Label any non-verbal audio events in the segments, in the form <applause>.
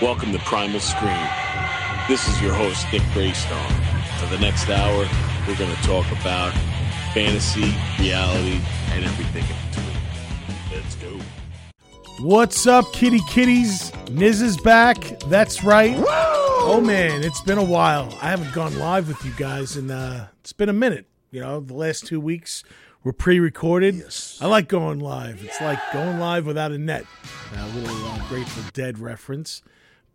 Welcome to Primal Scream. This is your host, Nick Greystone. For the next hour, we're going to talk about fantasy, reality, and everything in between. Let's go. What's up, kitty kitties? Niz is back. That's right. Oh man, it's been a while. I haven't gone live with you guys, and uh, it's been a minute. You know, the last two weeks were pre-recorded. Yes. I like going live. It's like going live without a net. A little uh, Grateful Dead reference,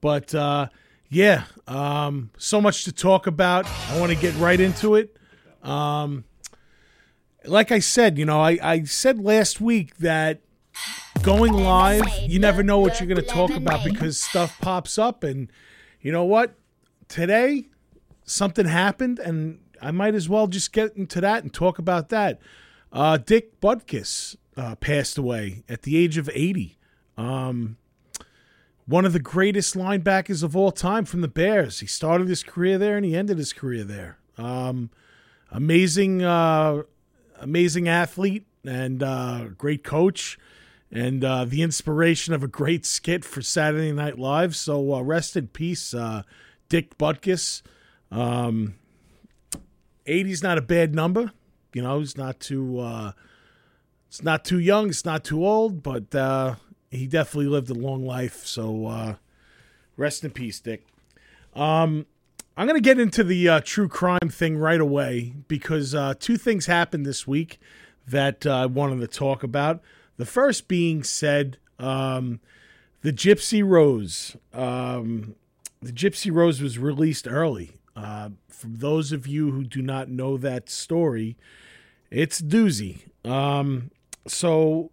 but uh, yeah, um, so much to talk about. I want to get right into it. Um, like I said, you know, I, I said last week that going live, you never know what you're going to talk about because stuff pops up. And you know what? Today, something happened, and I might as well just get into that and talk about that. Uh, Dick Butkus uh, passed away at the age of 80. Um, one of the greatest linebackers of all time from the Bears. He started his career there and he ended his career there. Um, amazing, uh, amazing athlete and uh, great coach, and uh, the inspiration of a great skit for Saturday Night Live. So uh, rest in peace, uh, Dick Butkus. Um, 80's not a bad number. You know, it's not too. Uh, it's not too young. It's not too old, but he definitely lived a long life. So uh, rest in peace, Dick. Um, I'm going to get into the uh, true crime thing right away because uh, two things happened this week that uh, I wanted to talk about. The first being said, um, the Gypsy Rose. Um, the Gypsy Rose was released early. Uh, for those of you who do not know that story, it's doozy. Um, so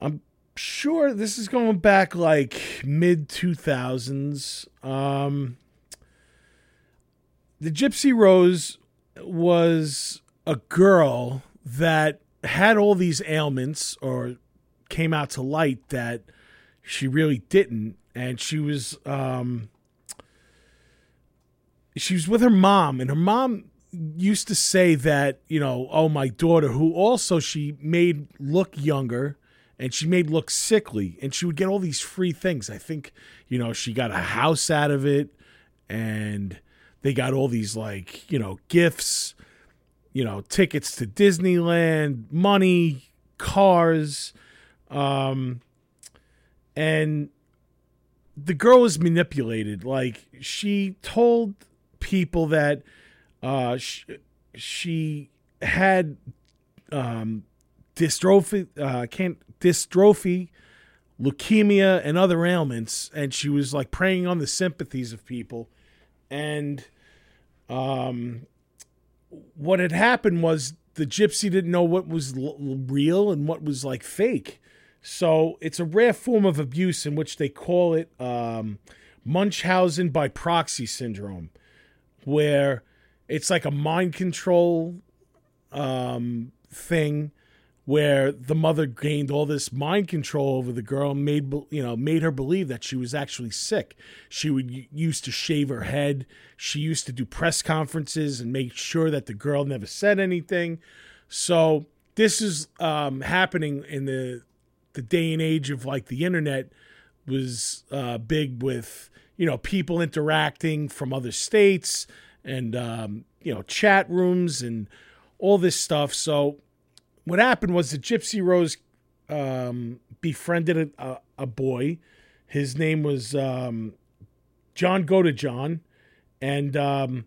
I'm sure this is going back like mid 2000s. Um, the Gypsy Rose was a girl that had all these ailments or came out to light that she really didn't. And she was, um, she was with her mom, and her mom used to say that, you know, oh, my daughter, who also she made look younger and she made look sickly, and she would get all these free things. I think, you know, she got a house out of it, and they got all these, like, you know, gifts, you know, tickets to Disneyland, money, cars, um, and the girl was manipulated. Like, she told people that uh, she, she had um, dystrophy, uh, can't dystrophy, leukemia, and other ailments, and she was like preying on the sympathies of people. And um, what had happened was the gypsy didn't know what was l- real and what was like fake. So it's a rare form of abuse in which they call it um, Munchausen by proxy syndrome, where it's like a mind control um, thing where the mother gained all this mind control over the girl made you know made her believe that she was actually sick. She would used to shave her head. She used to do press conferences and make sure that the girl never said anything. So this is um, happening in the the day and age of like the internet was uh, big with you know people interacting from other states and um, you know chat rooms and all this stuff. So what happened was the Gypsy Rose um, befriended a, a, boy. His name was um, John Godejohn, and um,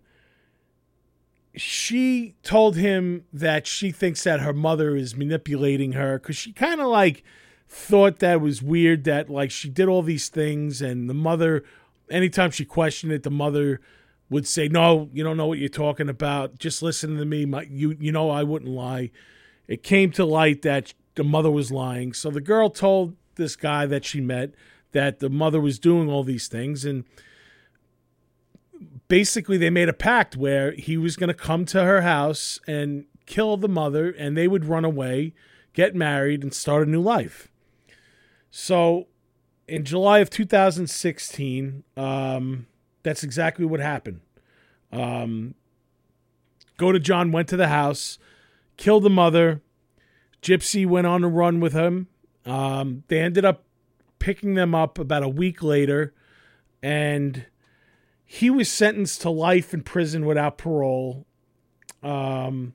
she told him that she thinks that her mother is manipulating her because she kind of like thought that was weird that like she did all these things and the mother anytime she questioned it the mother would say no you don't know what you're talking about. Just listen to me. My, you you know I wouldn't lie it came to light that the mother was lying. So the girl told this guy that she met that the mother was doing all these things. And basically, they made a pact where he was going to come to her house and kill the mother, and they would run away, get married, and start a new life. So in July of 2016, um, that's exactly what happened. Um, John went to the house killed the mother. Gypsy went on a run with him. Um, they ended up picking them up about a week later, and he was sentenced to life in prison without parole. Um,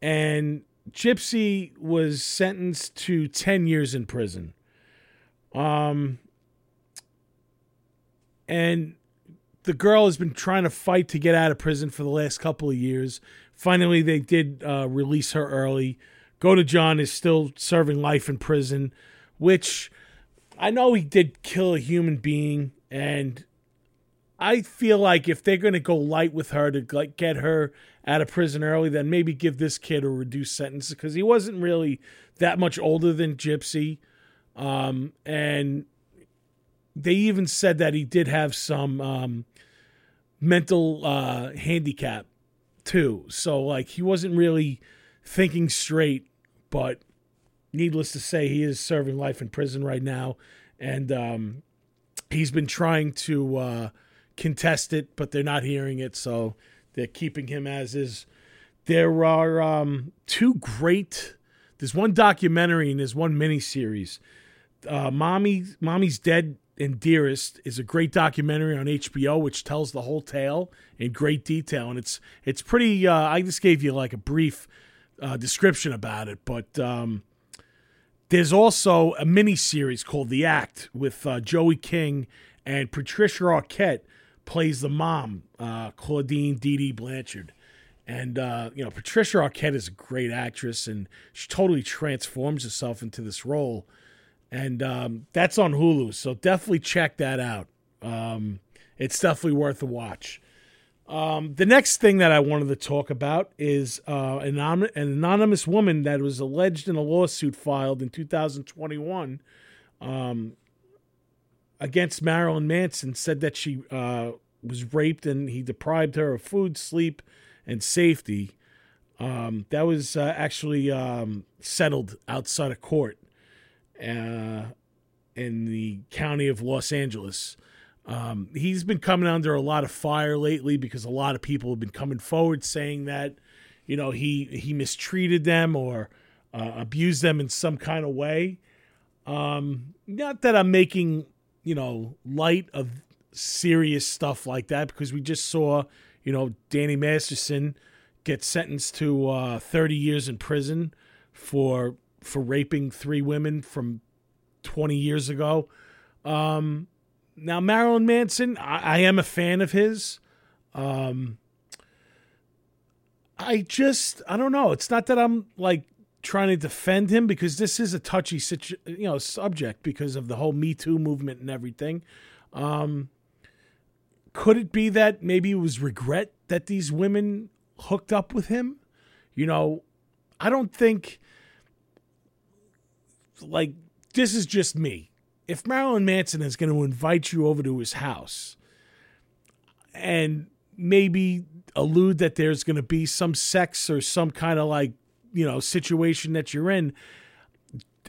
and Gypsy was sentenced to 10 years in prison. Um, and the girl has been trying to fight to get out of prison for the last couple of years. Finally, they did uh, release her early. Godejohn is still serving life in prison, which I know he did kill a human being, and I feel like if they're going to go light with her to like get her out of prison early, then maybe give this kid a reduced sentence because he wasn't really that much older than Gypsy, um, and they even said that he did have some um, mental uh, handicap too. So like he wasn't really thinking straight, but needless to say, he is serving life in prison right now, and um, he's been trying to uh, contest it, but they're not hearing it, so they're keeping him as is. There are um, two great. There's one documentary and there's one miniseries. Uh, Mommy, Mommy's Dead and Dearest is a great documentary on HBO, which tells the whole tale in great detail, and it's it's pretty. Uh, I just gave you like a brief uh, description about it, but um, there's also a mini series called The Act with uh, Joey King and Patricia Arquette plays the mom, uh, Claudine Dee Blanchard. And, uh, you know, Patricia Arquette is a great actress and she totally transforms herself into this role. And um, that's on Hulu. So definitely check that out. Um, it's definitely worth a watch. Um, the next thing that I wanted to talk about is uh, an, an anonymous woman that was alleged in a lawsuit filed in 2021 um, against Marilyn Manson said that she uh, was raped and he deprived her of food, sleep, and safety. Um, that was uh, actually um, settled outside of court uh, in the county of Los Angeles. Um, he's been coming under a lot of fire lately because a lot of people have been coming forward saying that, you know, he he mistreated them or uh, abused them in some kind of way. Um, not that I'm making you know light of serious stuff like that because we just saw you know Danny Masterson get sentenced to uh, 30 years in prison for for raping three women from 20 years ago. Um, now, Marilyn Manson, I, I am a fan of his. Um, I just, I don't know. It's not that I'm like trying to defend him because this is a touchy situ- you know subject because of the whole Me Too movement and everything. Um, could it be that maybe it was regret that these women hooked up with him? You know, I don't think like this is just me if Marilyn Manson is going to invite you over to his house and maybe allude that there's going to be some sex or some kind of like, you know, situation that you're in,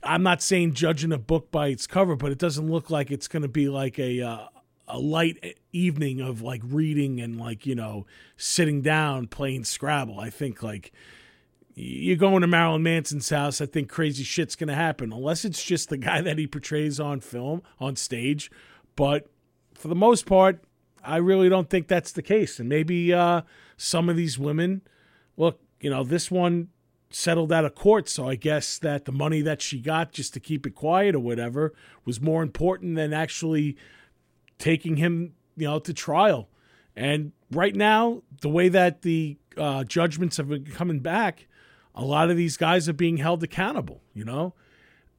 I'm not saying judging a book by its cover, but it doesn't look like it's going to be like a uh, a light evening of like reading and like, you know, sitting down playing Scrabble. I think like you're going to Marilyn Manson's house, I think crazy shit's going to happen, unless it's just the <laughs> guy that he portrays on film, on stage. But for the most part, I really don't think that's the case. And maybe uh, some of these women, look, you know, this one settled out of court, so I guess that the money that she got just to keep it quiet or whatever was more important than actually taking him, you know, to trial. And right now, the way that the uh, judgments have been coming back, a lot of these guys are being held accountable, you know?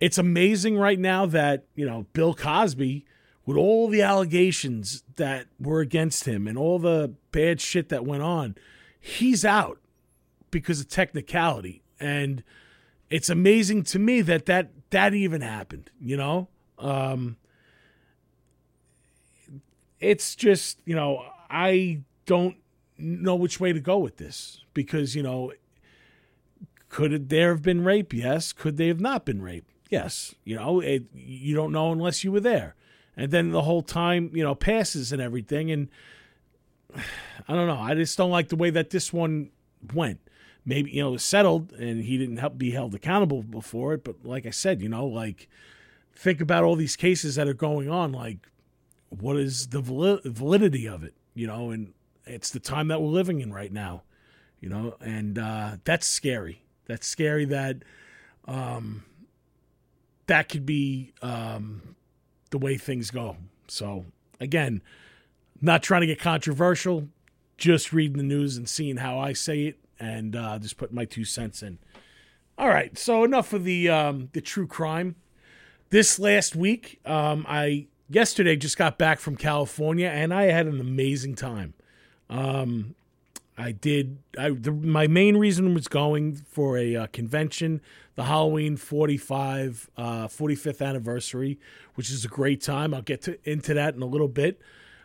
It's amazing right now that, you know, Bill Cosby, with all the allegations that were against him and all the bad shit that went on, he's out because of technicality. And it's amazing to me that that, that even happened, you know? Um, it's just, you know, I don't know which way to go with this because, you know, could there have been rape? Yes. Could they have not been rape? Yes. You know, it, you don't know unless you were there. And then the whole time, you know, passes and everything. And <sighs> I don't know. I just don't like the way that this one went. Maybe, you know, it was settled and he didn't help be held accountable before it. But like I said, you know, like think about all these cases that are going on. Like, what is the validity of it? You know, and it's the time that we're living in right now. You know, and uh, that's scary. That's scary that um, that could be um, the way things go. So again, not trying to get controversial, just reading the news and seeing how I say it, and uh, just put my two cents in. All right, so enough of the um, the true crime. This last week, um, I yesterday just got back from California, and I had an amazing time. Um, I did. I the, my main reason was going for a uh, convention, the Halloween 45 uh, 45th anniversary, which is a great time. I'll get to, into that in a little bit.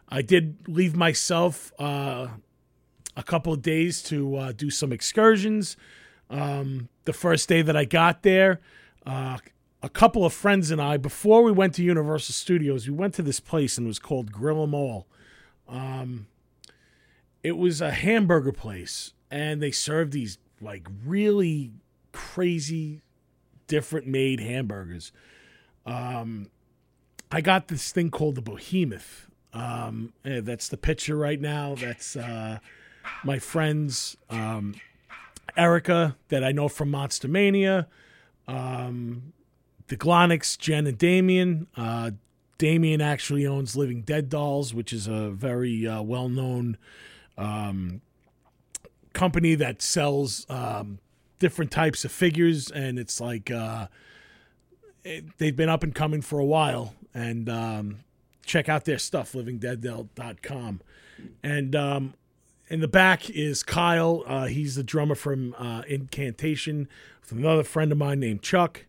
I did leave myself uh, a couple of days to uh, do some excursions. Um, the first day that I got there, uh, a couple of friends and I, before we went to Universal Studios, we went to this place and it was called Grill 'Em All. Um, it was a hamburger place, and they served these like really crazy, different made hamburgers. Um, I got this thing called the Behemoth. Um, eh, that's the picture right now. That's uh, my friends. Um, Erica, that I know from Monster Mania, um, the Gloneks, Jen and Damien. Uh, Damien actually owns Living Dead Dolls, which is a very uh, well known um, company that sells um, different types of figures. And it's like uh, it, they've been up and coming for a while. And um, check out their stuff, livingdeaddolls.com. And um, in the back is Kyle. Uh, he's the drummer from uh, Incantation with another friend of mine named Chuck.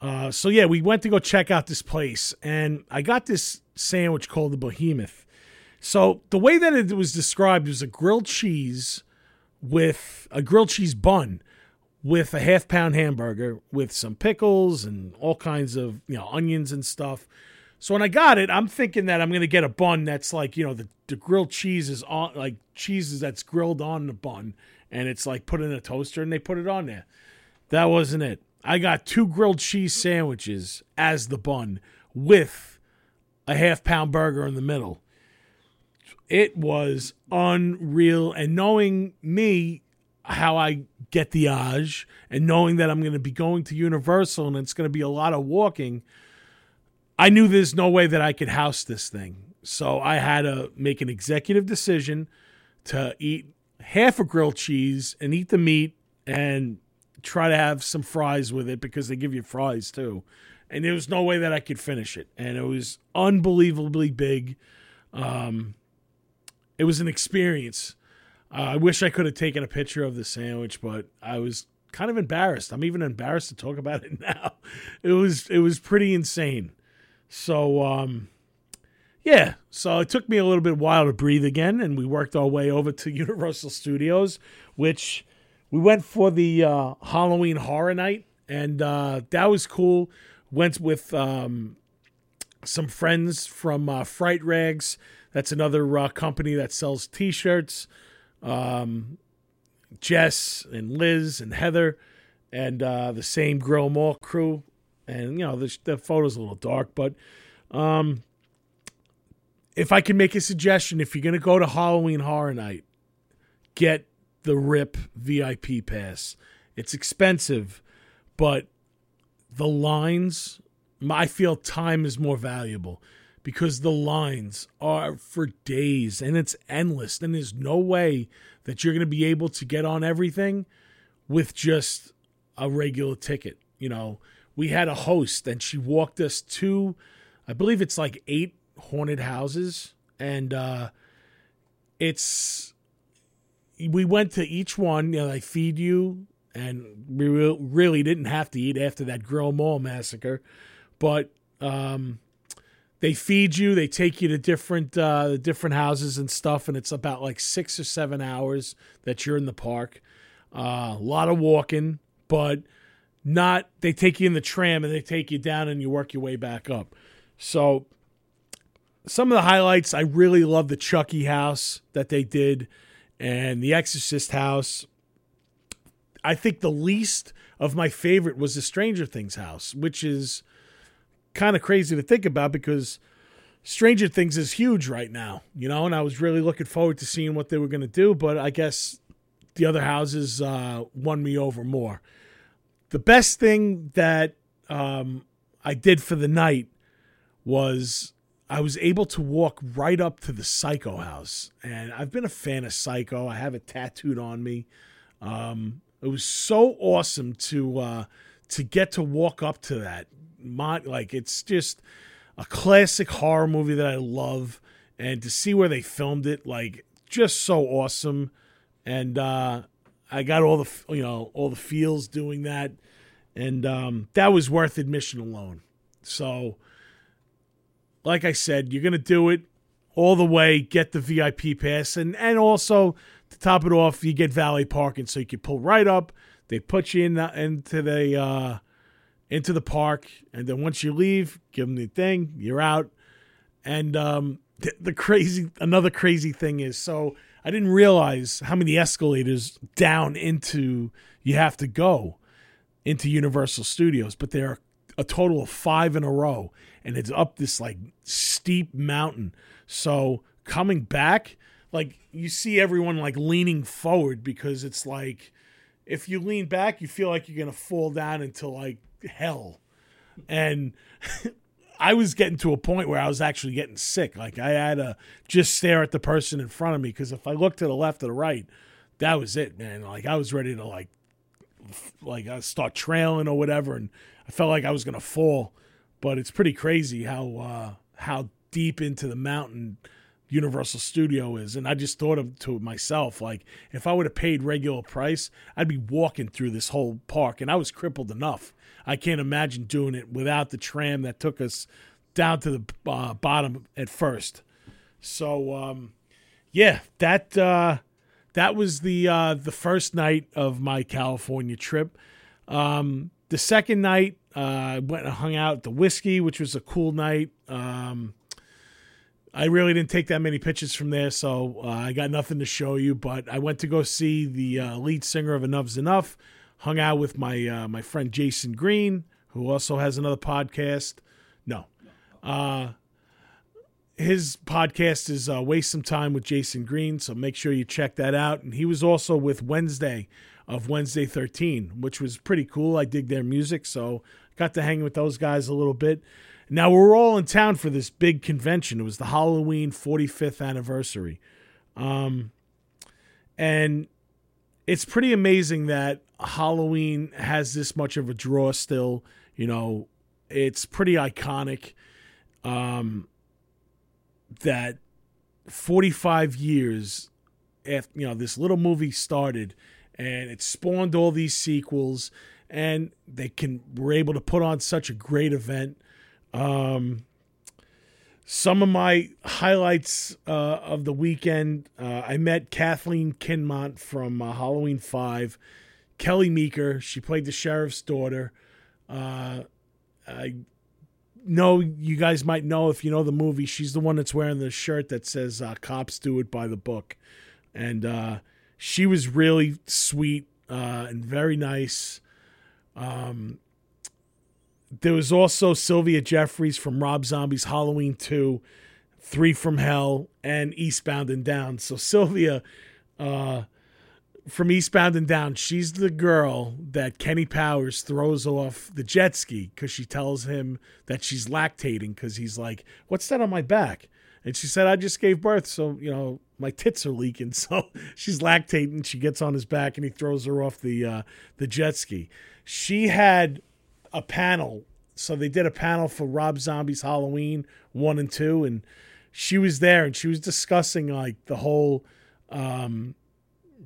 Uh, so yeah, we went to go check out this place, and I got this sandwich called the Behemoth. So the way that it was described was a grilled cheese with a grilled cheese bun with a half pound hamburger with some pickles and all kinds of you know onions and stuff so when I got it, I'm thinking that I'm gonna get a bun that's like you know the, the grilled cheese is on like cheeses that's grilled on the bun, and it's like put in a toaster and they put it on there. That wasn't it. I got two grilled cheese sandwiches as the bun with a half pound burger in the middle. It was unreal, and knowing me, how I get the age, and knowing that I'm going to be going to Universal and it's going to be a lot of walking I knew there's no way that I could house this thing. So I had to make an executive decision to eat half a grilled cheese and eat the meat and try to have some fries with it because they give you fries too. And there was no way that I could finish it. And it was unbelievably big. Um, it was an experience. Uh, I wish I could have taken a picture of the sandwich, but I was kind of embarrassed. I'm even embarrassed to talk about it <laughs> now. It was it was pretty insane. So, um, yeah, so it took me a little bit while to breathe again, and we worked our way over to <laughs> Universal Studios, which we went for the uh, Halloween Horror Night, and uh, that was cool. Went with um, some friends from uh, Fright Rags. That's another uh, company that sells T-shirts. Um, Jess and Liz and Heather, and uh, the same Grill 'Em All crew and you know the, the photo's a little dark, but um, if I can make a suggestion, if you're gonna go to Halloween Horror Night, get the RIP VIP pass. It's expensive, but the lines, I feel time is more valuable because the lines are for days and it's endless. And there's no way that you're going to be able to get on everything with just a regular ticket. You know, we had a host and she walked us to I believe it's like eight haunted houses and uh it's we went to each one, you know, they feed you and we really didn't have to eat after that Grill 'Em All massacre, but um they feed you, they take you to different uh different houses and stuff and it's about like 6 or 7 hours that you're in the park. Uh, a lot of walking, but not they take you in the tram and they take you down and you work your way back up. So some of the highlights, I really love the Chucky house that they did and the Exorcist house. I think the least of my favorite was the Stranger Things house, which is kind of crazy to think about because Stranger Things is huge right now, you know, and I was really looking forward to seeing what they were going to do, but I guess the other houses uh, won me over more. The best thing that um, I did for the night was I was able to walk right up to the Psycho house, and I've been a fan of Psycho. I have it tattooed on me. Um, it was so awesome to uh, to get to walk up to that. My, like it's just a classic horror movie that I love, and to see where they filmed it, like just so awesome. And uh, I got all the you know all the feels doing that, and um, that was worth admission alone. So, like I said, you're gonna do it all the way. Get the VIP pass, and and also to top it off, you get valet parking, so you can pull right up. They put you in the, into the uh, into the park, and then once you leave, give them the thing. You're out. And um, the, the crazy, another crazy thing is, so I didn't realize how many escalators down into you have to go into Universal Studios, but there are a total of five in a row, and it's up this like steep mountain. So coming back, like you see everyone like leaning forward because it's like if you lean back, you feel like you're gonna fall down into like hell. And <laughs> I was getting to a point where I was actually getting sick. Like I had to just stare at the person in front of me because if I looked to the left or the right, that was it, man. Like I was ready to like, like I uh, start trailing or whatever, and I felt like I was gonna fall. But it's pretty crazy how uh, how deep into the mountain Universal Studio is. And I just thought of to myself, like, if I would have paid regular price, I'd be walking through this whole park. And I was crippled enough. I can't imagine doing it without the tram that took us down to the uh, bottom at first. So, um, yeah, that uh, that was the uh, the first night of my California trip. Um, the second night, uh, I went and hung out at the whiskey, which was a cool night. Um, I really didn't take that many pictures from there, so uh, I got nothing to show you. But I went to go see the uh, lead singer of Enough's Enough. Hung out with my uh, my friend Jason Green, who also has another podcast. No, uh, his podcast is uh, Waste Some Time with Jason Green, so make sure you check that out. And he was also with Wednesday of Wednesday 13, which was pretty cool. I dig their music, so got to hang with those guys a little bit. Now we're all in town for this big convention. It was the Halloween 45th anniversary. Um, and it's pretty amazing that Halloween has this much of a draw still. You know, it's pretty iconic. Um, that 45 years after, you know, this little movie started and it spawned all these sequels and they can were able to put on such a great event um, some of my highlights uh, of the weekend uh, I met Kathleen Kinmont from uh, Halloween 5, Kelly Meeker, she played the sheriff's daughter. Uh, I know you guys might know if you know the movie, she's the one that's wearing the shirt that says uh, Cops Do It by the Book. And uh, she was really sweet and very nice. Um, there was also Sylvia Jefferies from Rob Zombie's Halloween 2, Three from Hell, and Eastbound and Down. So Sylvia uh, from Eastbound and Down, she's the girl that Kenny Powers throws off the jet ski because she tells him that she's lactating because he's like, What's that on my back? And she said, I just gave birth, so, you know, my tits are leaking. <laughs> So she's lactating. She gets on his back and he throws her off the uh, the jet ski. She had a panel. So they did a panel for Rob Zombie's Halloween one and two, and she was there and she was discussing like the whole um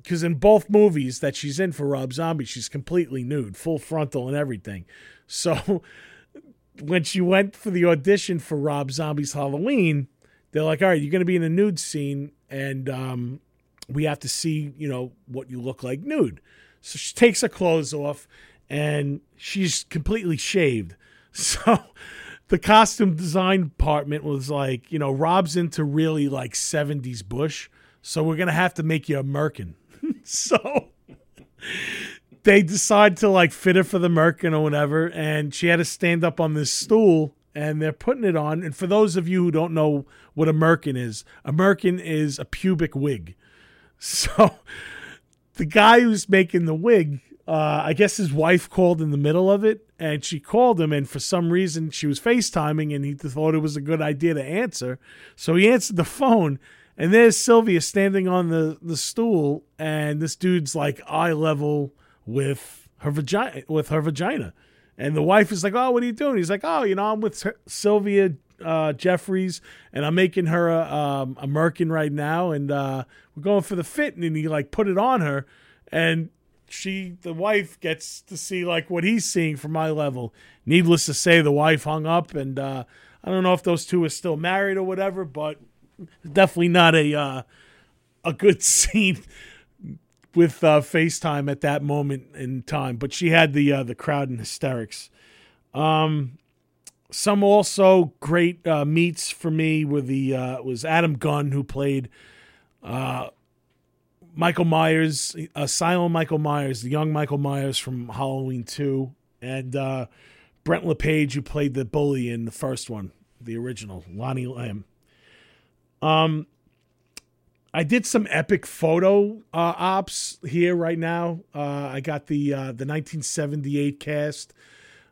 because in both movies that she's in for Rob Zombie, she's completely nude, full frontal and everything. So <laughs> when she went for the audition for Rob Zombie's Halloween, they're like, "All right, you're going to be in a nude scene, and um, we have to see, you know, what you look like nude." So she takes her clothes off, and she's completely shaved. <laughs> So the costume design department was like, you know, Rob's into really like 70s Bush, so we're going to have to make you a merkin. <laughs> so <laughs> they decide to like fit her for the merkin or whatever, and she had to stand up on this stool and they're putting it on. And for those of you who don't know what a merkin is, a merkin is a pubic wig. So the guy who's making the wig, uh, I guess his wife called in the middle of it, and she called him, and for some reason she was FaceTiming, and he thought it was a good idea to answer. So he answered the phone, and there's Sylvia standing on the, the stool, and this dude's like eye level with her vagina with her vagina. And the wife is like, "Oh, what are you doing?" He's like, "Oh, you know, I'm with Sylvia uh, Jefferies, and I'm making her a, um, a merkin right now, and uh, we're going for the fit." And he like put it on her, and she, the wife, gets to see like what he's seeing from my level. Needless to say, the wife hung up, and uh, I don't know if those two are still married or whatever, but definitely not a uh, a good <laughs> scene with uh, FaceTime at that moment in time. But she had the uh, the crowd in hysterics. Um, some also great uh, meets for me were the uh, was Adam Gunn who played uh, Michael Myers, uh, silent Michael Myers, the young Michael Myers from Halloween Two, and uh, Brent LePage who played the bully in the first one, the original Lonnie Elam. Um, I did some epic photo uh, ops here right now. Uh, I got the uh, the 1978 cast.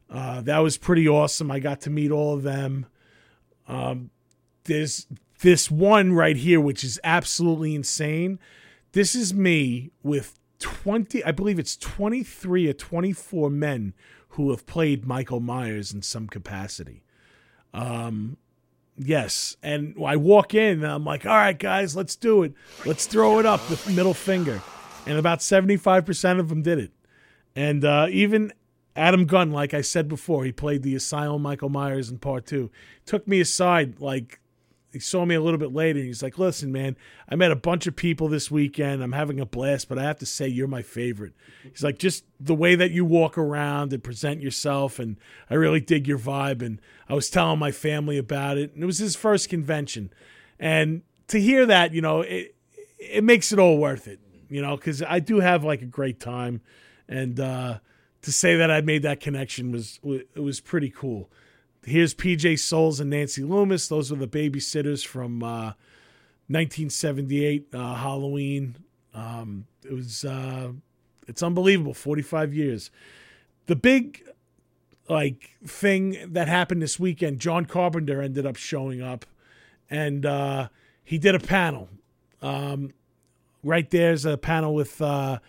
Uh, that was pretty awesome. I got to meet all of them. Um, this one right here, which is absolutely insane. This is me with 20, I believe it's 23 or 24 men who have played Michael Myers in some capacity. Um, Yes. And I walk in I'm like, all right, guys, let's do it. Let's throw it up, the middle finger. And about 75% of them did it. And uh, even Adam Gunn, like I said before, he played the Asylum Michael Myers in part two, took me aside like he saw me a little bit later and he's like, Listen, man, I met a bunch of people this weekend. I'm having a blast, but I have to say you're my favorite. He's like, just the way that you walk around and present yourself, and I really dig your vibe. And I was telling my family about it, and it was his first convention. And to hear that, you know, it it makes it all worth it, you know, because I do have like a great time. And uh to say that I made that connection was it was pretty cool. Here's PJ Soles and Nancy Loomis. Those were the babysitters from uh, 1978 uh, Halloween. Um, it was uh, it's unbelievable. 45 years. The big like thing that happened this weekend. John Carpenter ended up showing up, and uh, he did a panel. Um, right there's a panel with uh,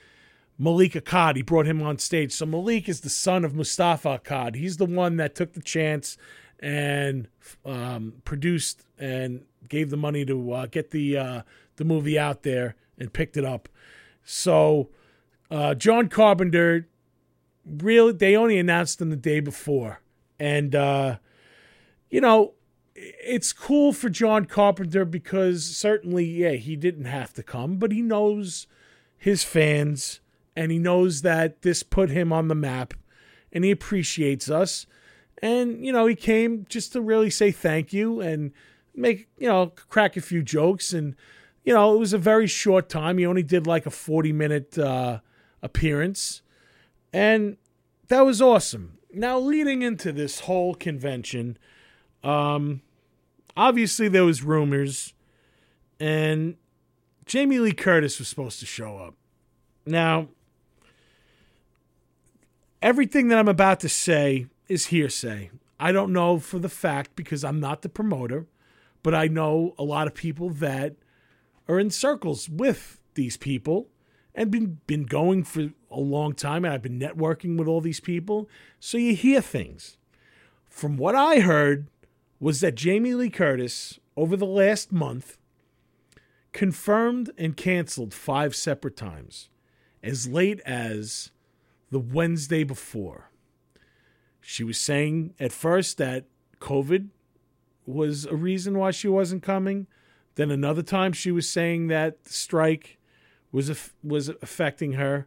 Malek Akkad. He brought him on stage. So Malik is the son of Moustapha Akkad. He's the one that took the chance and um, produced and gave the money to uh, get the uh, the movie out there and picked it up. So uh, John Carpenter really they only announced him the day before, and uh, you know it's cool for John Carpenter because certainly yeah he didn't have to come, but he knows his fans and he knows that this put him on the map and he appreciates us. And, you know, he came just to really say thank you and make, you know, crack a few jokes. And, you know, it was a very short time. He only did like a 40 minute uh, appearance. And that was awesome. Now, leading into this whole convention, um, obviously there was rumors, and Jamie Lee Curtis was supposed to show up. Now, everything that I'm about to say is hearsay. I don't know for the fact because I'm not the promoter, but I know a lot of people that are in circles with these people and been been going for a long time and I've been networking with all these people. So you hear things. From what I heard was that Jamie Lee Curtis over the last month confirmed and canceled five separate times as late as the Wednesday before. She was saying at first that COVID was a reason why she wasn't coming. Then another time she was saying that the strike was was affecting her,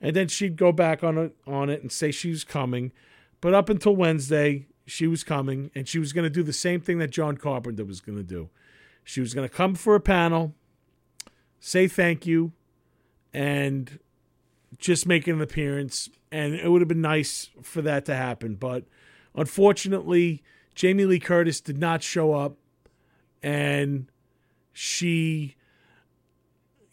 and then she'd go back on it on it and say she was coming. But up until Wednesday, she was coming, and she was going to do the same thing that John Carpenter was going to do. She was going to come for a panel, say thank you, and just making an appearance, and it would have been nice for that to happen. But unfortunately, Jamie Lee Curtis did not show up and she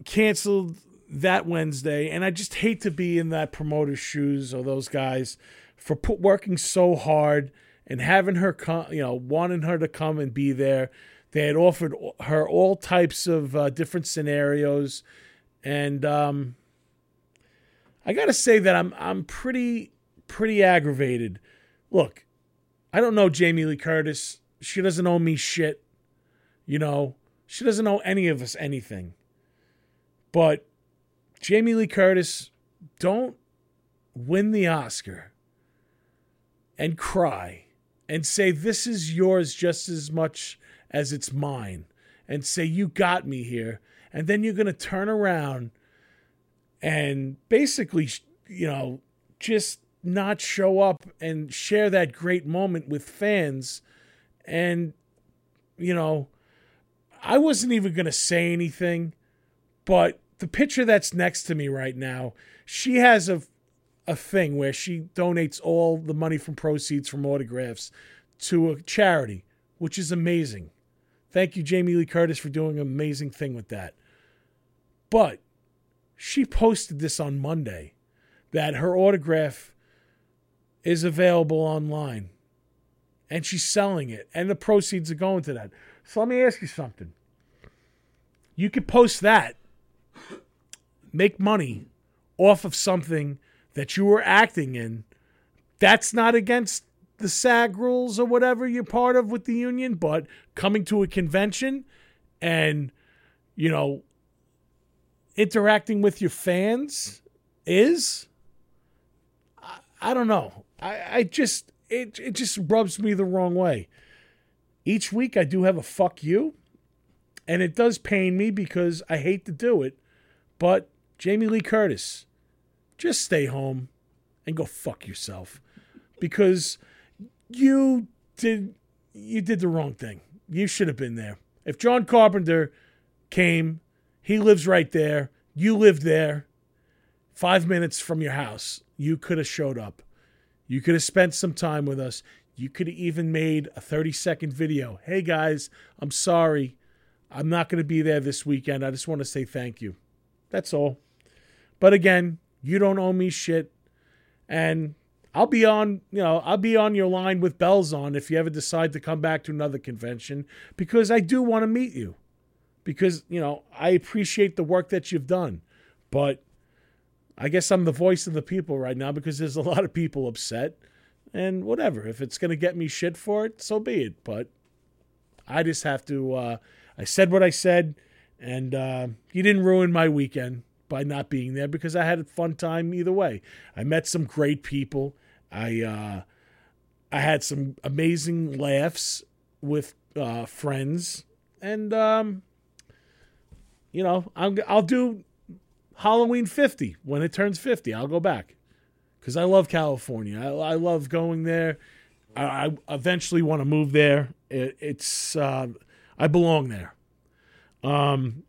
canceled that Wednesday. And I just hate to be in that promoter's shoes or those guys for put, working so hard and having her come, you know, wanting her to come and be there. They had offered her all types of uh, different scenarios, and um, I got to say that I'm I'm pretty pretty aggravated. Look, I don't know Jamie Lee Curtis. She doesn't owe me shit. You know, she doesn't owe any of us anything. But Jamie Lee Curtis, don't win the Oscar and cry and say this is yours just as much as it's mine and say you got me here and then you're going to turn around and basically you know just not show up and share that great moment with fans and you know I wasn't even going to say anything but the picture that's next to me right now she has a a thing where she donates all the money from proceeds from autographs to a charity which is amazing Thank you, Jamie Lee Curtis, for doing an amazing thing with that. But she posted this on Monday that her autograph is available online and she's selling it and the proceeds are going to that. So let me ask you something. You could post that, make money off of something that you were acting in. That's not against the SAG rules or whatever you're part of with the union, but coming to a convention and, you know, interacting with your fans is, I, I don't know. I, I just, it, it just rubs me the wrong way. Each week I do have a fuck you, and it does pain me because I hate to do it, but Jamie Lee Curtis, just stay home and go fuck yourself because you did you did the wrong thing. You should have been there. If John Carpenter came, he lives right there. You live there. 5 minutes from your house. You could have showed up. You could have spent some time with us. You could have even made a 30 second video. Hey guys, I'm sorry. I'm not going to be there this weekend. I just want to say thank you. That's all. But again, you don't owe me shit. And I'll be on, you know, I'll be on your line with bells on if you ever decide to come back to another convention because I do want to meet you. Because, you know, I appreciate the work that you've done. But I guess I'm the voice of the people right now because there's a lot of people upset. And whatever, if it's going to get me shit for it, so be it. But I just have to, uh, I said what I said, and uh, you didn't ruin my weekend by not being there because I had a fun time either way. I met some great people. I uh, I had some amazing laughs with uh, friends, and um, you know i I'll do Halloween fifty when it turns fifty. I'll go back because I love California. I, I love going there. I, I eventually want to move there. It, it's uh, I belong there. Um,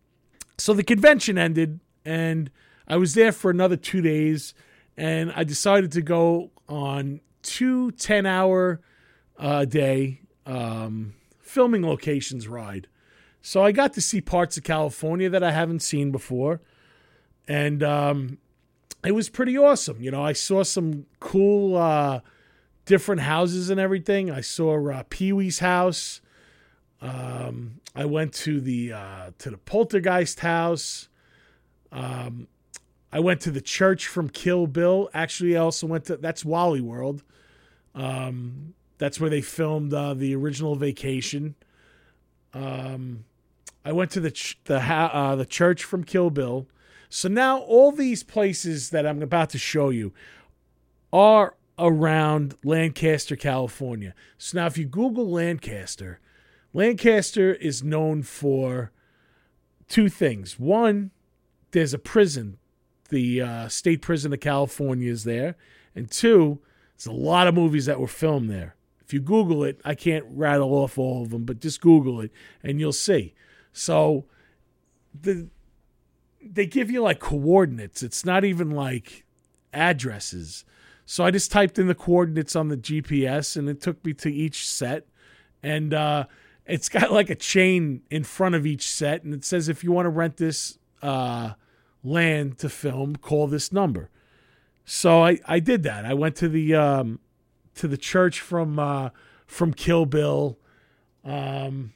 so the convention ended, and I was there for another two days, and I decided to go on two 10 hour uh, day um, filming locations ride. So I got to see parts of California that I haven't seen before. And um, it was pretty awesome. You know, I saw some cool uh, different houses and everything. I saw uh, Pee Wee's house. Um, I went to the uh, to the Poltergeist house. Um, I went to the church from Kill Bill. Actually, I also went to that's Wally World. Um, that's where they filmed uh, the original Vacation. Um, I went to the ch- the uh, the church from Kill Bill. So now all these places that I'm about to show you are around Lancaster, California. So now if you Google Lancaster, Lancaster is known for two things. One, there's a prison the uh, state prison of California is there, and two, there's a lot of movies that were filmed there. If you Google it, I can't rattle off all of them, but just Google it and you'll see. So the they give you like coordinates. It's not even like addresses. So I just typed in the coordinates on the GPS and it took me to each set. and uh, it's got like a chain in front of each set, and it says if you want to rent this uh, land to film, call this number. So I, I did that. I went to the um, to the church from uh, from Kill Bill. Um,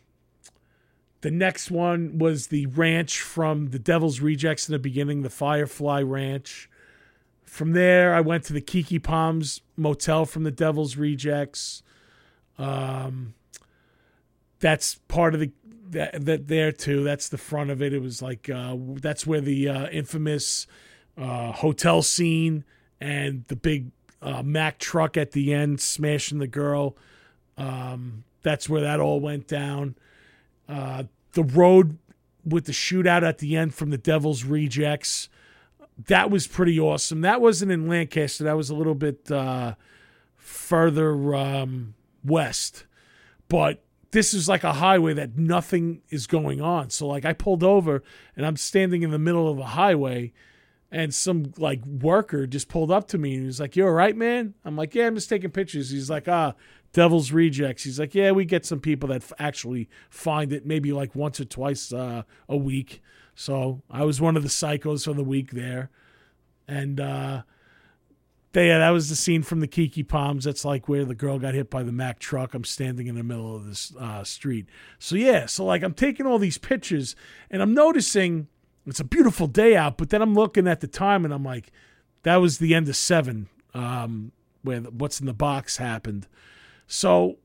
the next one was the ranch from the Devil's Rejects in the beginning, the Firefly Ranch. From there, I went to the Kiki Palms Motel from the Devil's Rejects. Um, that's part of the that, that there too. That's the front of it. It was like uh, that's where the uh, infamous uh, hotel scene and the big uh, Mack truck at the end smashing the girl. Um, that's where that all went down. Uh, the road with the shootout at the end from the Devil's Rejects. That was pretty awesome. That wasn't in Lancaster. That was a little bit uh, further um, west. But this is like a highway that nothing is going on. So like I pulled over and I'm standing in the middle of a highway and some like worker just pulled up to me and he was like, "You all right, man?" I'm like, "Yeah, I'm just taking pictures." He's like, "Ah, Devil's Rejects." He's like, "Yeah, we get some people that f- actually find it maybe like once or twice uh, a week." So I was one of the psychos for the week there, and uh, they, yeah, that was the scene from the Kiki Palms. That's like where the girl got hit by the Mack truck. I'm standing in the middle of this uh, street. So yeah, so like I'm taking all these pictures and I'm noticing it's a beautiful day out, but then I'm looking at the time and I'm like, that was the end of seven, um, where the, what's in the box happened. So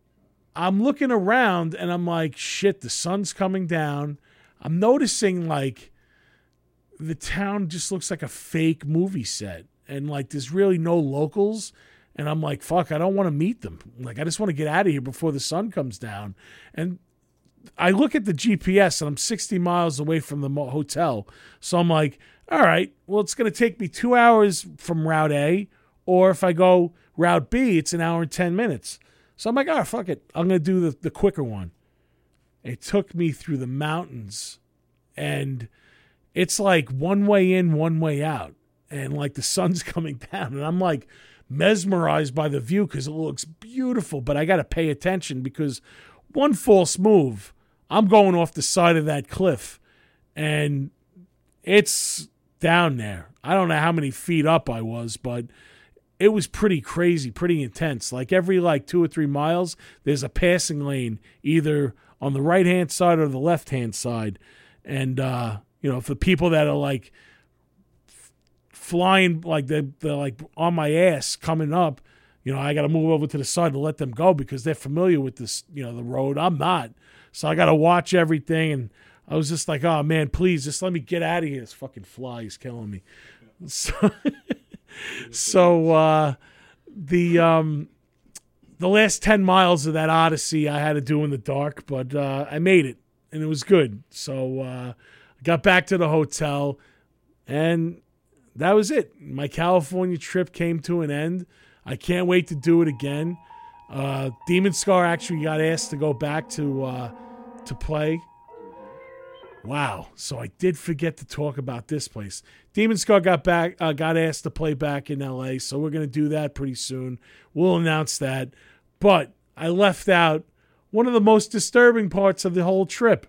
I'm looking around and I'm like, shit, the sun's coming down. I'm noticing like the town just looks like a fake movie set and like there's really no locals. And i'm like fuck i don't want to meet them. Like i just want to get out of here before the sun comes down. And i look at the gps and i'm 60 miles away from the hotel. So i'm like all right well it's going to take me two hours from route a or if i go route b it's an hour and 10 minutes so i'm like oh fuck it. I'm going to do the, the quicker one. It took me through the mountains and it's like one way in one way out and like the sun's <laughs> coming down and i'm like mesmerized by the view because it looks beautiful but i got to pay attention because one false move i'm going off the side of that cliff and it's down there. I don't know how many feet up i was but it was pretty crazy pretty intense. Like every like two or three miles there's a passing lane either on the right hand side or the left hand side. And uh you know for people that are like flying like they they're like on my ass coming up you know i got to move over to the side to let them go because they're familiar with this you know the road. I'm not. So i got to watch everything and i was just like oh man please just let me get out of here. This fucking fly is killing me. <laughs> So so uh the um the last 10 miles of that odyssey i had to do in the dark but uh i made it and it was good so uh I got back to the hotel and that was it. My California trip came to an end. I can't wait to do it again. Uh, Demon Scar actually got asked to go back to uh, to play. Wow! So I did forget to talk about this place. Demon Scar got back, uh, got asked to play back in L.A. So we're gonna do that pretty soon. We'll announce that. But I left out one of the most disturbing parts of the whole trip.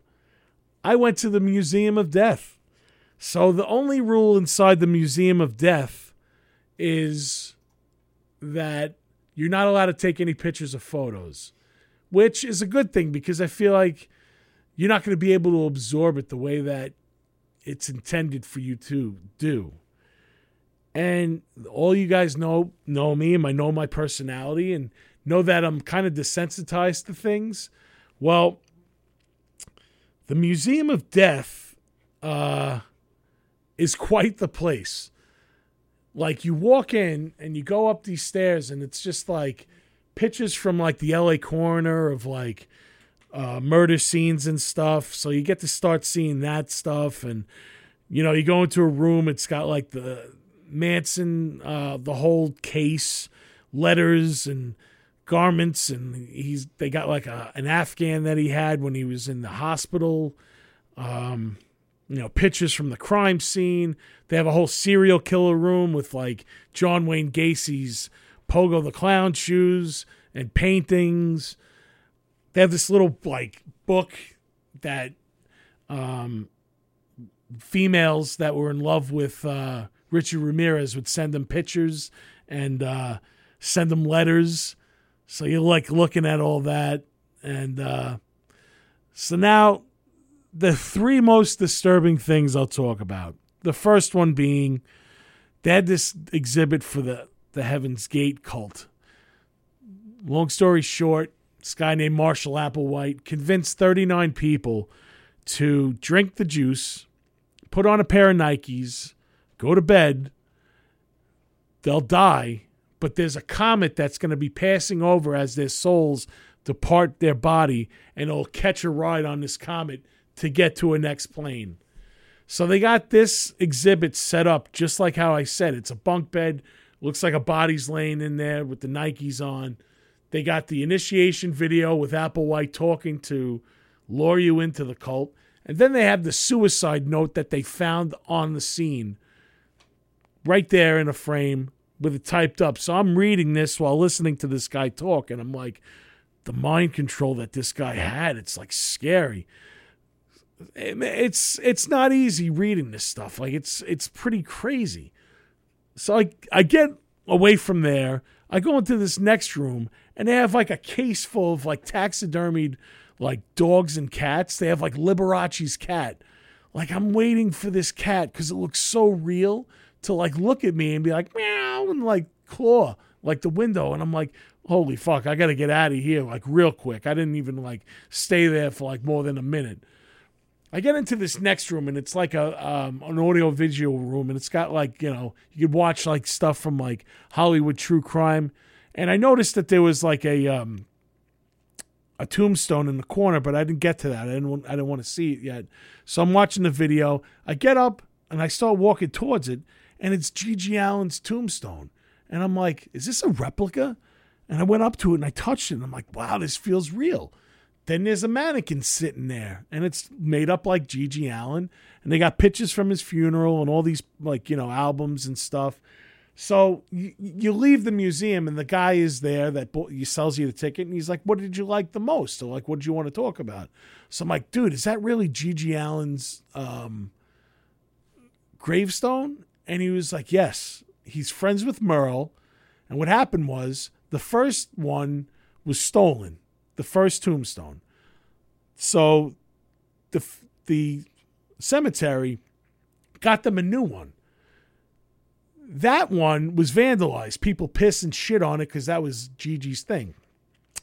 I went to the Museum of Death. So the only rule inside the Museum of Death is that you're not allowed to take any pictures or photos, which is a good thing because I feel like you're not going to be able to absorb it the way that it's intended for you to do. And all you guys know know me and I know my personality and know that I'm kind of desensitized to things. Well, the Museum of Death uh, is quite the place. Like you walk in and you go up these stairs and it's just like pictures from like the LA coroner of like uh, murder scenes and stuff. So you get to start seeing that stuff and you know, you go into a room, it's got like the Manson, uh, the whole case, letters and garments, and he's they got like a an Afghan that he had when he was in the hospital. Um, you know, pictures from the crime scene. They have a whole serial killer room with like John Wayne Gacy's Pogo the Clown shoes and paintings. They have this little like book that um, females that were in love with uh, Richard Ramirez would send them pictures and uh, send them letters. So you're like looking at all that. And uh, so now the three most disturbing things I'll talk about. The first one being they had this exhibit for the, the Heaven's Gate cult. Long story short, this guy named Marshall Applewhite convinced 39 people to drink the juice, put on a pair of Nikes, go to bed. They'll die, but there's a comet that's going to be passing over as their souls depart their body, and it'll catch a ride on this comet to get to a next plane. So they got this exhibit set up just like how I said. It's a bunk bed, looks like a body's laying in there with the Nikes on. They got the initiation video with Applewhite talking to lure you into the cult. And then they have the suicide note that they found on the scene right there in a frame with it typed up. So I'm reading this while listening to this guy talk, and I'm like, the mind control that this guy had, it's like scary. It's it's not easy reading this stuff. Like it's it's pretty crazy. So I I get away from there. I go into this next room and they have like a case full of like taxidermied like dogs and cats. They have like Liberace's cat. Like I'm waiting for this cat because it looks so real to like look at me and be like meow and like claw like the window. And I'm like, holy fuck, I got to get out of here like real quick. I didn't even like stay there for like more than a minute. I get into this next room and it's like a um, an audio visual room and it's got like you know you could watch like stuff from like Hollywood true crime, and I noticed that there was like a um, a tombstone in the corner, but I didn't get to that. I didn't want, I didn't want to see it yet. So I'm watching the video. I get up and I start walking towards it, and it's GG Allin's tombstone, and I'm like, is this a replica? And I went up to it and I touched it, and I'm like, wow, this feels real. Then there's a mannequin sitting there, and it's made up like GG Allin, and they got pictures from his funeral and all these like you know albums and stuff. So you, you leave the museum, and the guy is there that he sells you the ticket, and he's like, "What did you like the most?" So like, "What did you want to talk about?" So I'm like, "Dude, is that really GG Allin's um, gravestone?" And he was like, "Yes." He's friends with Merle, and what happened was the first one was stolen the first tombstone. So the the cemetery got them a new one. That one was vandalized. People piss and shit on it because that was GG's thing.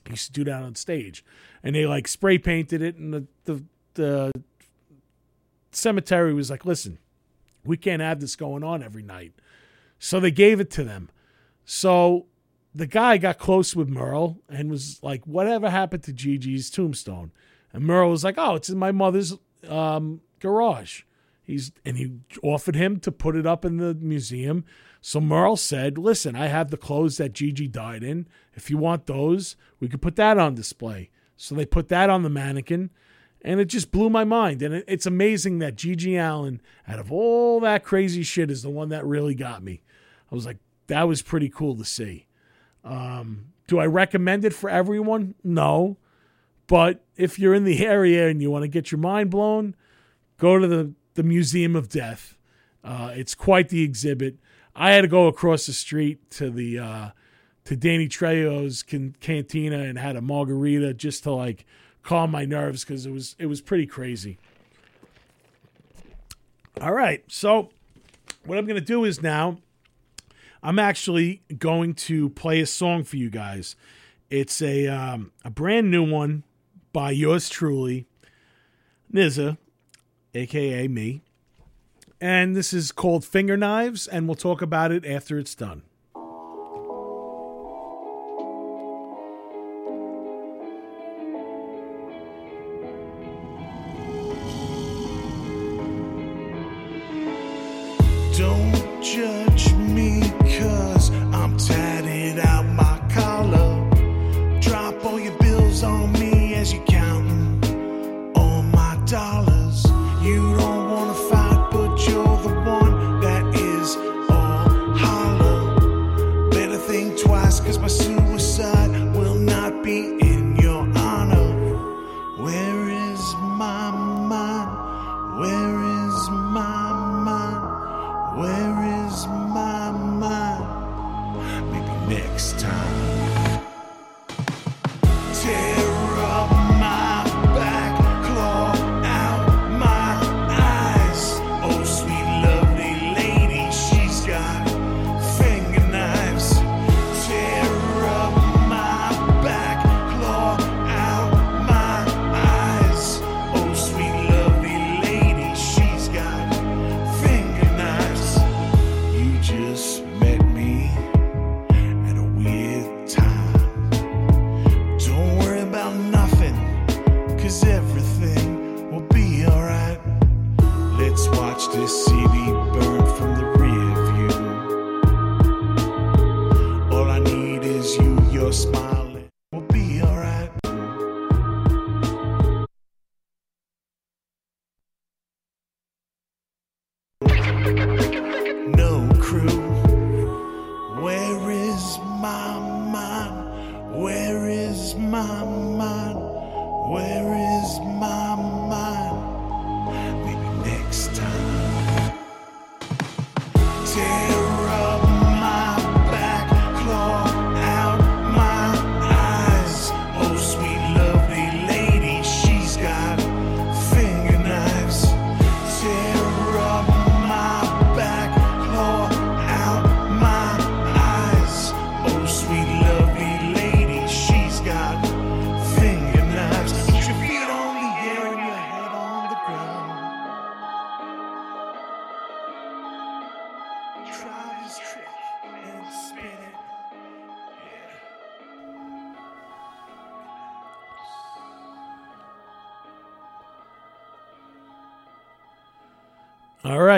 He used to do that on stage, and they like spray painted it. And the the the cemetery was like, "Listen, we can't have this going on every night," so they gave it to them. So the guy got close with Merle and was like, "Whatever happened to GG's tombstone?" And Merle was like, "Oh, it's in my mother's um, garage." He's and he offered him to put it up in the museum. So Merle said, "Listen, I have the clothes that GG died in. If you want those, we could put that on display." So they put that on the mannequin, and it just blew my mind. And it, it's amazing that GG Allin, out of all that crazy shit, is the one that really got me. I was like, that was pretty cool to see. Um, do I recommend it for everyone? No. But if you're in the <laughs> area and you want to get your mind blown, go to the, the Museum of Death. Uh, it's quite the exhibit. I had to go across the street to the uh, to Danny Trejo's can- cantina and had a margarita just to like calm my nerves because it was it was pretty crazy. All right, so what I'm going to do is now I'm actually going to play a song for you guys. It's a um, a brand new one by yours truly, Nza, aka me. And this is called Fingerknives, and we'll talk about it after it's done.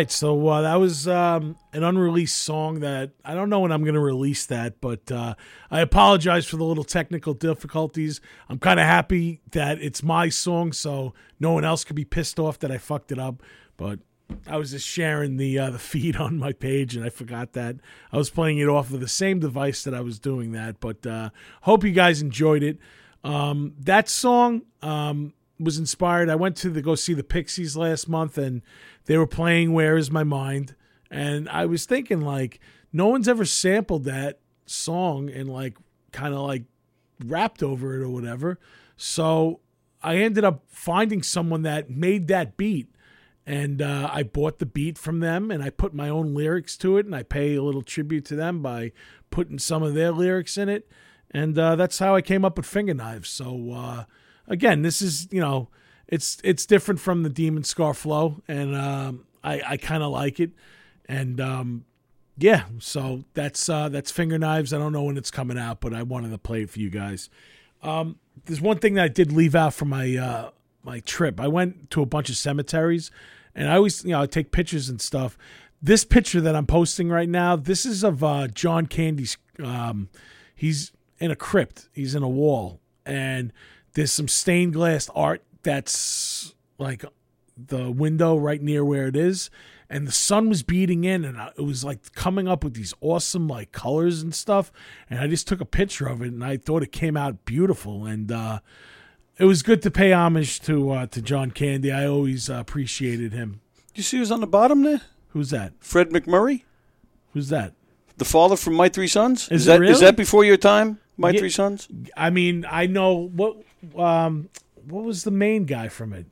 Right, so uh, that was um, an unreleased song that I don't know when I'm going to release that, but uh, I apologize for the little technical difficulties. I'm kind of happy that it's my song, so no one else could be pissed off that I fucked it up. But I was just sharing the uh, the <laughs> feed on my page, and I forgot that I was playing it off of the same device that I was doing that. But uh, hope you guys enjoyed it. Um, that song um, was inspired. I went to the go see the Pixies last month, and they were playing "Where Is My Mind," and I was thinking like, no one's ever sampled that song and like kind of like rapped over it or whatever. So I ended up finding someone that made that beat and uh, I bought the beat from them and I put my own lyrics to it and I pay a little tribute to them by putting some of their lyrics in it and uh, that's how I came up with Fingerknives. So uh, again, this is you know it's it's different from the Demon Scar flow and um, I I kind of like it and um, yeah, so that's uh, that's Fingerknives. I don't know when it's coming out, but I wanted to play it for you guys. Um, there's one thing that I did leave out from my uh, my trip. I went to a bunch of cemeteries, and I always you know I take pictures and stuff. This picture that I'm posting right now, this is of uh, John Candy's. Um, he's in a crypt. He's in a wall, and there's some stained glass art that's like the window right near where it is and the sun was beating in and it was like coming up with these awesome like colors and stuff and i just took a picture of it and i thought it came out beautiful and uh it was good to pay homage to uh to john candy i always uh, appreciated him You see who's on the bottom there? who's that Fred MacMurray, who's that the father from My Three Sons. Is it that really? that before your time? My Yeah. Three Sons. i mean i know what um what was the main guy from it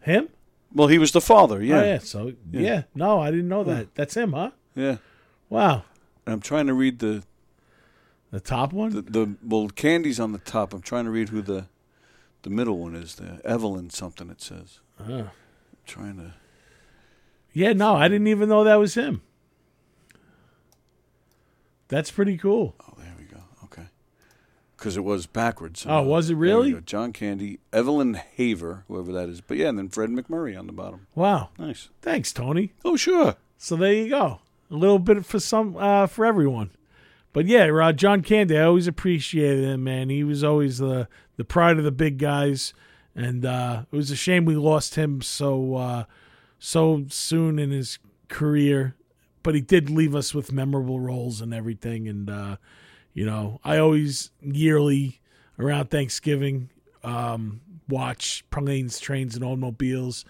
him Well, he was the father. Yeah, oh yeah so yeah. no i didn't know that that's him huh yeah. wow I'm trying to read the, the top one the the well, Candy's on the top. I'm trying to read who the the middle one is. The Evelyn something it says. Ah. trying to. Yeah, no, I didn't even know that was him. That's pretty cool. Oh, there we go. Okay. Because it was backwards. Oh, was it really? John Candy, Evelyn Haver, whoever that is. But yeah, and then Fred MacMurray on the bottom. Wow. Nice. Thanks, Tony. Oh, sure. So there you go. A little bit for some uh, for everyone. But yeah, uh, John Candy, I always appreciated him, man. He was always the the pride of the big guys, and uh, it was a shame we lost him so uh, so soon in his career. But he did leave us with memorable roles and everything. And uh, you know, I always yearly around Thanksgiving um, watch planes, trains, and automobiles.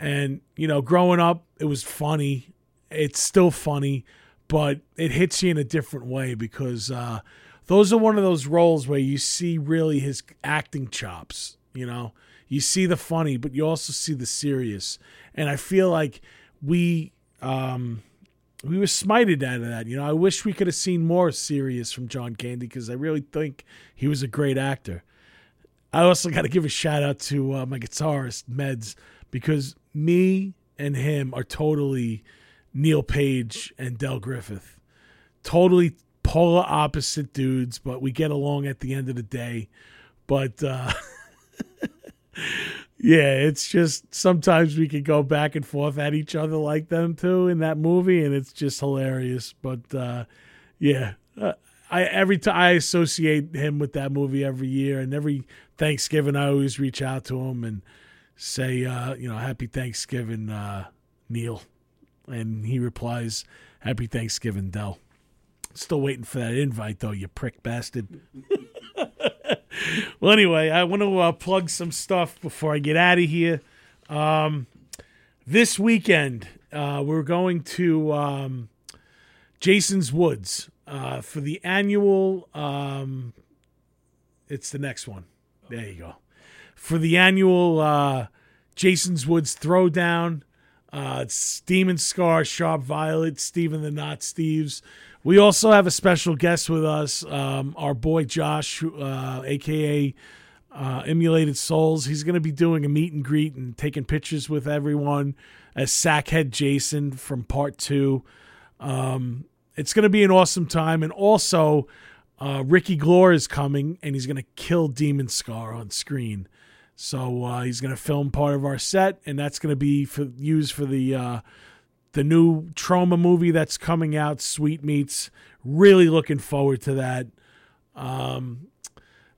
And you know, growing up, it was funny. It's still funny, but it hits you in a different way because uh, those are one of those roles where you see really his acting chops. You know, you see the funny, but you also see the serious. And I feel like we um, we were smited out of that. You know, I wish we could have seen more serious from John Candy because I really think he was a great actor. I also got to give a shout out to uh, my guitarist Meds because me and him are totally Neal Page and Del Griffith, totally polar opposite dudes, but we get along at the end of the day. But uh, <laughs> yeah, it's just sometimes we could go back and forth at each other like them too in that movie, and it's just hilarious. But uh, yeah, uh, I every time I associate him with that movie every year, and every Thanksgiving I always reach out to him and say, uh, you know, Happy Thanksgiving, uh, Neal, and he replies, Happy Thanksgiving, Del. Still waiting for that invite though, you prick bastard. <laughs> <laughs> well, anyway, I want to uh, plug some stuff before I get out of here. Um, this weekend, uh, we're going to um, Jason's Woods uh, for the annual. Um, it's the next one. There you go. For the annual uh, Jason's Woods Throwdown. Uh, Demon Scar, Sharp Violet, Steven the Not Steves. We also have a special guest with us, um, our boy Josh, uh, aka uh, Emulated Souls. He's going to be doing a meet and greet and taking pictures with everyone as Sackhead Jason from part two. Um, it's going to be an awesome time. And also, uh, Ricky Glore is coming and he's going to kill Demon Scar on screen. So uh, he's going to film part of our set, and that's going to be for, used for the uh, the new Troma movie that's coming out, Sweetmeats. Really looking forward to that. Um,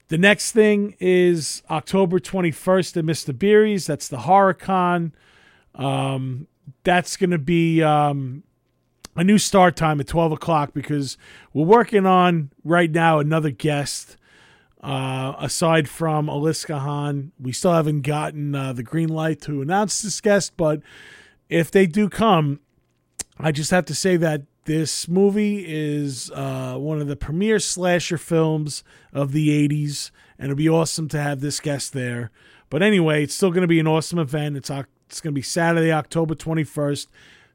the next thing is October 21st at Mr. Beery's. That's the HorrorCon. Um, that's going to be um, a new start time at 12 o'clock because we're working on right now another guest. Uh, aside from Aliska Hahn, we still haven't gotten uh, the green light to announce this guest, but if they do come, I just have to say that this movie is uh, one of the premier slasher films of the 80s, and it'll be awesome to have this guest there. But anyway, it's still going to be an awesome event. It's, it's going to be Saturday, October 21st.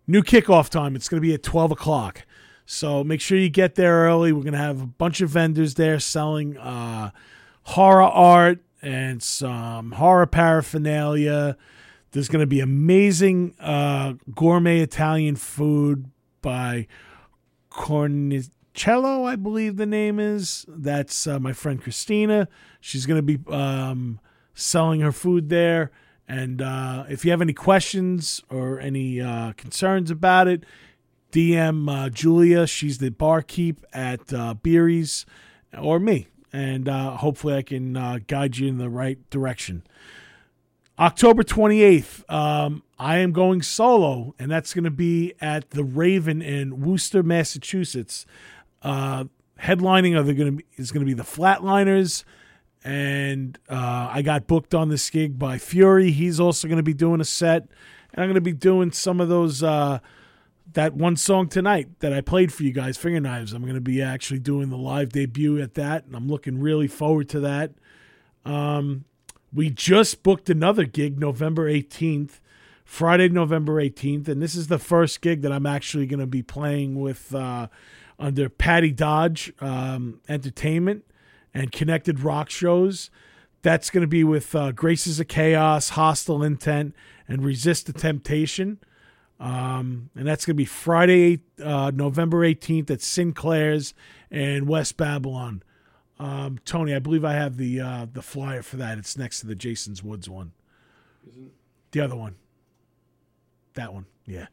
New kickoff time. It's going to be at 12 o'clock. So make sure you get there early. We're going to have a bunch of vendors there selling uh, horror art and some horror paraphernalia. There's going to be amazing uh, gourmet Italian food by Cornicello, I believe the name is. That's uh, my friend Christina. She's going to be um, selling her food there. And uh, if you have any questions or any uh, concerns about it, DM uh, Julia. She's the barkeep at uh, Beery's, or me. And uh, hopefully I can guide you in the right direction. October 28th, um, I am going solo, and that's going to be at the Raven in Worcester, Massachusetts. Uh, headlining are going to is going to be the Flatliners, and uh, I got booked on this gig by Fury. He's also going to be doing a set, and I'm going to be doing some of those uh, that one song tonight that I played for you guys, Fingerknives. I'm going to be actually doing the live debut at that, and I'm looking really forward to that. Um, we just booked another gig November 18th, Friday, November 18th. And this is the first gig that I'm actually going to be playing with uh, under Patty Dodge um, Entertainment and Connected Rock Shows. That's going to be with uh, Graces of Chaos, Hostile Intent, and Resist the Temptation. Um, and that's going to be Friday, uh, November 18th at Sinclair's and West Babylon. Um, Tony, I believe I have the uh, the flyer for that. It's next to the Jason's Woods one. Isn't the other one? That one, yeah.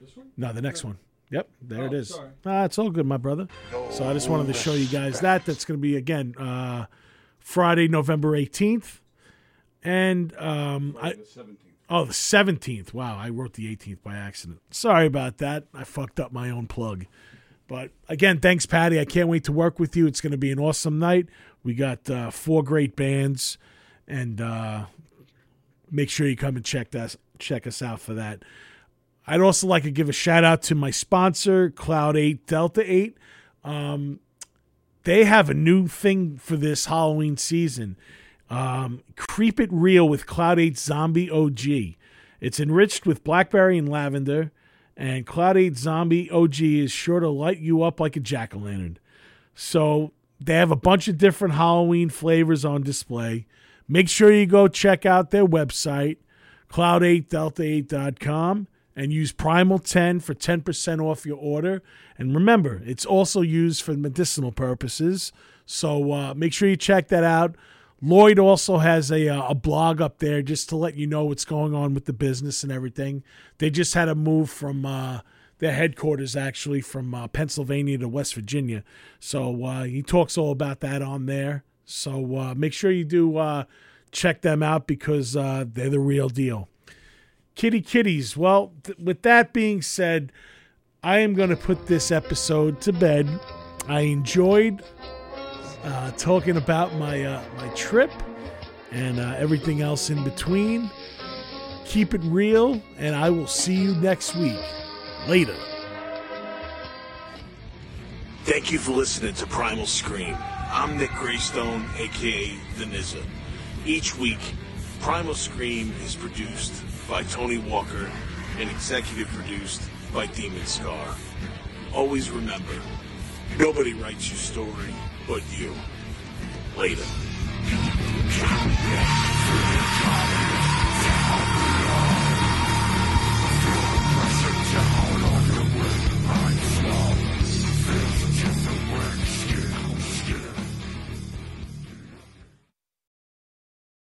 This one? No, the next one. Yep, there oh, it is. Sorry. Ah, it's all good, my brother. So I just wanted to show you guys that. That's going to be again uh, Friday, November eighteenth, and um, I. Oh, the 17th. Wow, I wrote the 18th by accident. Sorry about that. I fucked up my own plug. But again, thanks, Patty. I can't wait to work with you. It's going to be an awesome night. We got uh, four great bands, and uh, make sure you come and check us check us out for that. I'd also like to give a shout out to my sponsor, Cloud Eight Delta Eight. Um, they have a new thing for this Halloween season. Um, Creep It Real with Cloud Eight Zombie OG. It's enriched with blackberry and lavender and Cloud 8 Zombie OG is sure to light you up like a jack o' lantern. So they have a bunch of different Halloween flavors on display. Make sure you go check out their website, cloud8delta8.com, and use Primal10 for 10% off your order. And remember, it's also used for medicinal purposes. So uh, make sure you check that out. Lloyd also has a uh, a blog up there just to let you know what's going on with the business and everything. They just had a move from uh, their headquarters actually from uh, Pennsylvania to West Virginia, so uh, he talks all about that on there. So uh, make sure you do uh, check them out because they're the real deal. Kitty Kitties. Well, th- with that being said, I am going to put this episode to bed. I enjoyed uh, talking about my uh, my trip and uh, everything else in between. Keep it real, and I will see you next week. Later. Thank you for listening to Primal Scream. I'm Nick Greystone, aka The Nza. Each week, Primal Scream is produced by Tony Walker and executive produced by Demon Scar. Always remember, nobody writes your story but you. Later.